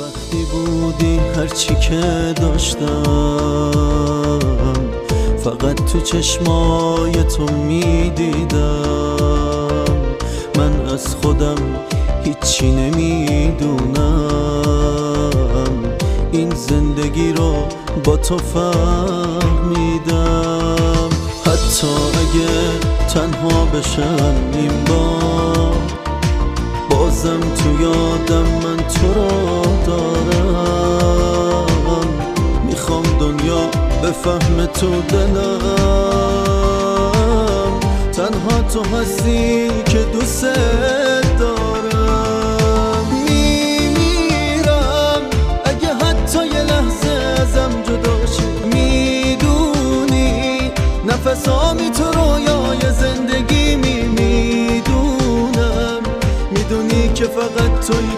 وقتی بودی هرچی که داشتم فقط تو چشمای تو می‌دیدم. من از خودم هیچی نمی‌دونم. این زندگی رو با تو فهمیدم. حتی اگه تنها بشم این بار بازم تو یادم من تو رو دنیا بفهم تو دلم. تنها تو هستی که دوست دارم. میمیرم. اگه حتی یه لحظه ازم جدا شی می‌دونی نفسامی تو رویای زندگی می می‌دونم می‌دونی که فقط تویی